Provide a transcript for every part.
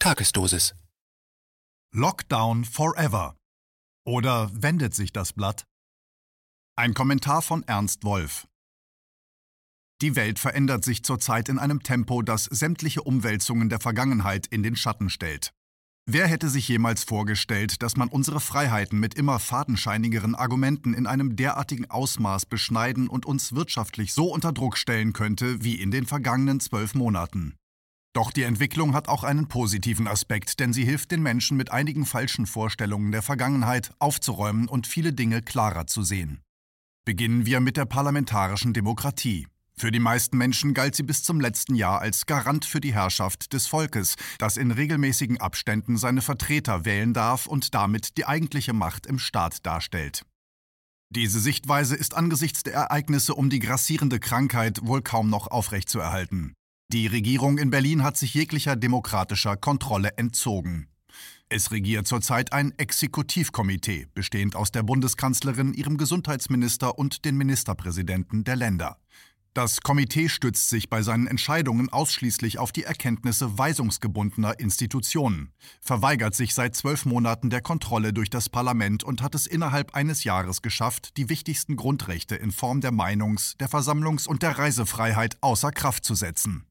Tagesdosis. Lockdown Forever. Oder wendet sich das Blatt? Ein Kommentar von Ernst Wolf. Die Welt verändert sich zurzeit in einem Tempo, das sämtliche Umwälzungen der Vergangenheit in den Schatten stellt. Wer hätte sich jemals vorgestellt, dass man unsere Freiheiten mit immer fadenscheinigeren Argumenten in einem derartigen Ausmaß beschneiden und uns wirtschaftlich so unter Druck stellen könnte wie in den vergangenen zwölf Monaten? Doch die Entwicklung hat auch einen positiven Aspekt, denn sie hilft den Menschen mit einigen falschen Vorstellungen der Vergangenheit aufzuräumen und viele Dinge klarer zu sehen. Beginnen wir mit der parlamentarischen Demokratie. Für die meisten Menschen galt sie bis zum letzten Jahr als Garant für die Herrschaft des Volkes, das in regelmäßigen Abständen seine Vertreter wählen darf und damit die eigentliche Macht im Staat darstellt. Diese Sichtweise ist angesichts der Ereignisse um die grassierende Krankheit wohl kaum noch aufrechtzuerhalten. Die Regierung in Berlin hat sich jeglicher demokratischer Kontrolle entzogen. Es regiert zurzeit ein Exekutivkomitee, bestehend aus der Bundeskanzlerin, ihrem Gesundheitsminister und den Ministerpräsidenten der Länder. Das Komitee stützt sich bei seinen Entscheidungen ausschließlich auf die Erkenntnisse weisungsgebundener Institutionen, verweigert sich seit zwölf Monaten der Kontrolle durch das Parlament und hat es innerhalb eines Jahres geschafft, die wichtigsten Grundrechte in Form der Meinungs-, der Versammlungs- und der Reisefreiheit außer Kraft zu setzen.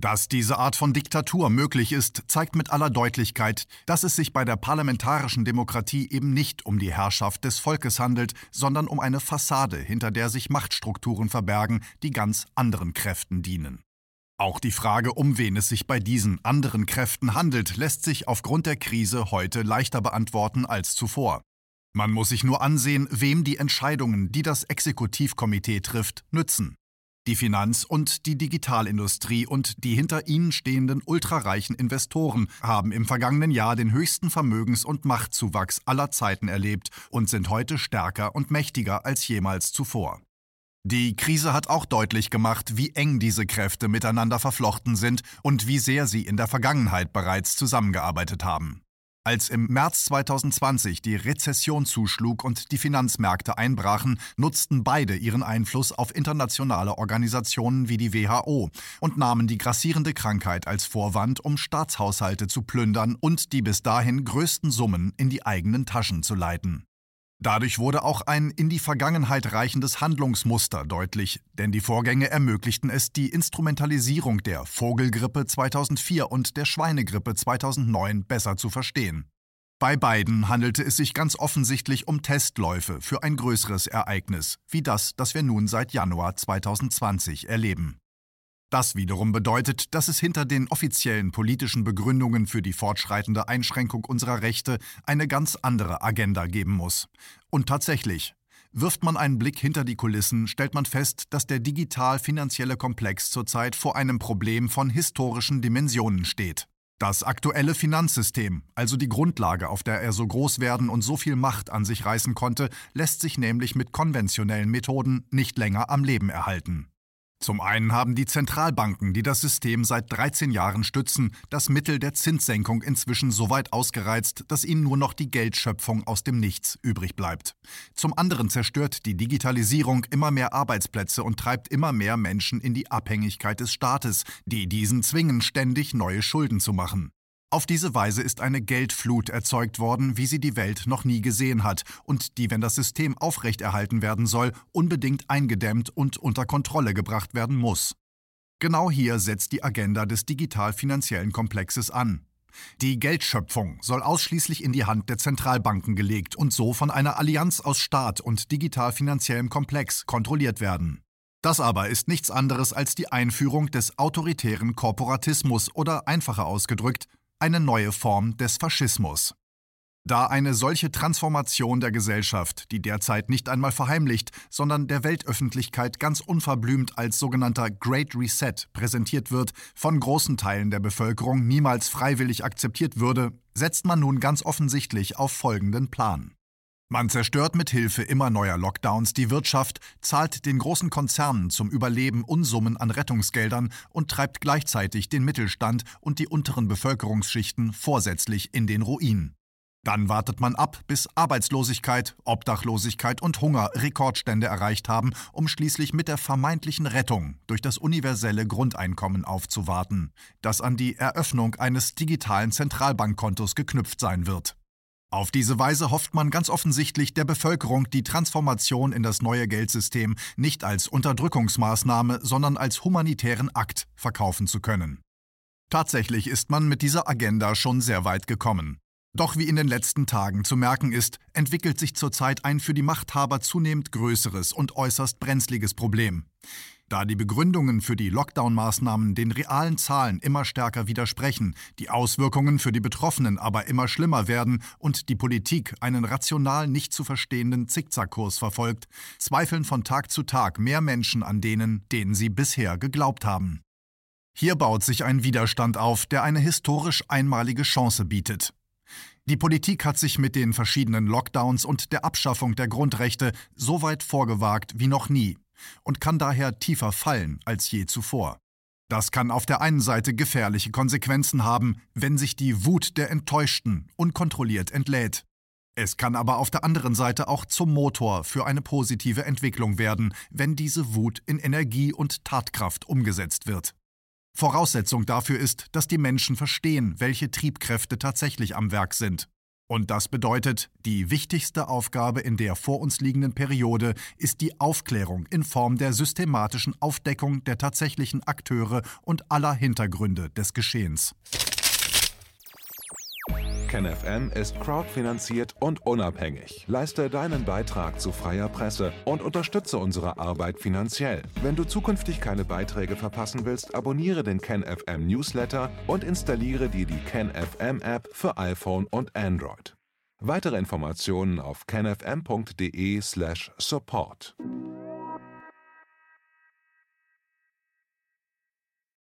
Dass diese Art von Diktatur möglich ist, zeigt mit aller Deutlichkeit, dass es sich bei der parlamentarischen Demokratie eben nicht um die Herrschaft des Volkes handelt, sondern um eine Fassade, hinter der sich Machtstrukturen verbergen, die ganz anderen Kräften dienen. Auch die Frage, um wen es sich bei diesen anderen Kräften handelt, lässt sich aufgrund der Krise heute leichter beantworten als zuvor. Man muss sich nur ansehen, wem die Entscheidungen, die das Exekutivkomitee trifft, nützen die Finanz- und die Digitalindustrie und die hinter ihnen stehenden ultrareichen Investoren haben im vergangenen Jahr den höchsten Vermögens- und Machtzuwachs aller Zeiten erlebt und sind heute stärker und mächtiger als jemals zuvor. Die Krise hat auch deutlich gemacht, wie eng diese Kräfte miteinander verflochten sind und wie sehr sie in der Vergangenheit bereits zusammengearbeitet haben. Als im März 2020 die Rezession zuschlug und die Finanzmärkte einbrachen, nutzten beide ihren Einfluss auf internationale Organisationen wie die WHO und nahmen die grassierende Krankheit als Vorwand, um Staatshaushalte zu plündern und die bis dahin größten Summen in die eigenen Taschen zu leiten. Dadurch wurde auch ein in die Vergangenheit reichendes Handlungsmuster deutlich, denn die Vorgänge ermöglichten es, die Instrumentalisierung der Vogelgrippe 2004 und der Schweinegrippe 2009 besser zu verstehen. Bei beiden handelte es sich ganz offensichtlich um Testläufe für ein größeres Ereignis, wie das, das wir nun seit Januar 2020 erleben. Das wiederum bedeutet, dass es hinter den offiziellen politischen Begründungen für die fortschreitende Einschränkung unserer Rechte eine ganz andere Agenda geben muss. Und tatsächlich, wirft man einen Blick hinter die Kulissen, stellt man fest, dass der digital-finanzielle Komplex zurzeit vor einem Problem von historischen Dimensionen steht. Das aktuelle Finanzsystem, also die Grundlage, auf der er so groß werden und so viel Macht an sich reißen konnte, lässt sich nämlich mit konventionellen Methoden nicht länger am Leben erhalten. Zum einen haben die Zentralbanken, die das System seit 13 Jahren stützen, das Mittel der Zinssenkung inzwischen so weit ausgereizt, dass ihnen nur noch die Geldschöpfung aus dem Nichts übrig bleibt. Zum anderen zerstört die Digitalisierung immer mehr Arbeitsplätze und treibt immer mehr Menschen in die Abhängigkeit des Staates, die diesen zwingen, ständig neue Schulden zu machen. Auf diese Weise ist eine Geldflut erzeugt worden, wie sie die Welt noch nie gesehen hat und die, wenn das System aufrechterhalten werden soll, unbedingt eingedämmt und unter Kontrolle gebracht werden muss. Genau hier setzt die Agenda des digital-finanziellen Komplexes an. Die Geldschöpfung soll ausschließlich in die Hand der Zentralbanken gelegt und so von einer Allianz aus Staat und digital-finanziellem Komplex kontrolliert werden. Das aber ist nichts anderes als die Einführung des autoritären Korporatismus oder einfacher ausgedrückt eine neue Form des Faschismus. Da eine solche Transformation der Gesellschaft, die derzeit nicht einmal verheimlicht, sondern der Weltöffentlichkeit ganz unverblümt als sogenannter Great Reset präsentiert wird, von großen Teilen der Bevölkerung niemals freiwillig akzeptiert würde, setzt man nun ganz offensichtlich auf folgenden Plan. Man zerstört mit Hilfe immer neuer Lockdowns die Wirtschaft, zahlt den großen Konzernen zum Überleben Unsummen an Rettungsgeldern und treibt gleichzeitig den Mittelstand und die unteren Bevölkerungsschichten vorsätzlich in den Ruin. Dann wartet man ab, bis Arbeitslosigkeit, Obdachlosigkeit und Hunger Rekordstände erreicht haben, um schließlich mit der vermeintlichen Rettung durch das universelle Grundeinkommen aufzuwarten, das an die Eröffnung eines digitalen Zentralbankkontos geknüpft sein wird. Auf diese Weise hofft man ganz offensichtlich der Bevölkerung die Transformation in das neue Geldsystem nicht als Unterdrückungsmaßnahme, sondern als humanitären Akt verkaufen zu können. Tatsächlich ist man mit dieser Agenda schon sehr weit gekommen. Doch wie in den letzten Tagen zu merken ist, entwickelt sich zurzeit ein für die Machthaber zunehmend größeres und äußerst brenzliges Problem. Da die Begründungen für die Lockdown-Maßnahmen den realen Zahlen immer stärker widersprechen, die Auswirkungen für die Betroffenen aber immer schlimmer werden und die Politik einen rational nicht zu verstehenden Zickzackkurs verfolgt, zweifeln von Tag zu Tag mehr Menschen an denen, denen sie bisher geglaubt haben. Hier baut sich ein Widerstand auf, der eine historisch einmalige Chance bietet. Die Politik hat sich mit den verschiedenen Lockdowns und der Abschaffung der Grundrechte so weit vorgewagt wie noch nie und kann daher tiefer fallen als je zuvor. Das kann auf der einen Seite gefährliche Konsequenzen haben, wenn sich die Wut der Enttäuschten unkontrolliert entlädt. Es kann aber auf der anderen Seite auch zum Motor für eine positive Entwicklung werden, wenn diese Wut in Energie und Tatkraft umgesetzt wird. Voraussetzung dafür ist, dass die Menschen verstehen, welche Triebkräfte tatsächlich am Werk sind. Und das bedeutet, die wichtigste Aufgabe in der vor uns liegenden Periode ist die Aufklärung in Form der systematischen Aufdeckung der tatsächlichen Akteure und aller Hintergründe des Geschehens. KenFM ist crowdfinanziert und unabhängig. Leiste deinen Beitrag zu freier Presse und unterstütze unsere Arbeit finanziell. Wenn du zukünftig keine Beiträge verpassen willst, abonniere den KenFM Newsletter und installiere dir die KenFM App für iPhone und Android. Weitere Informationen auf kenfm.de/support.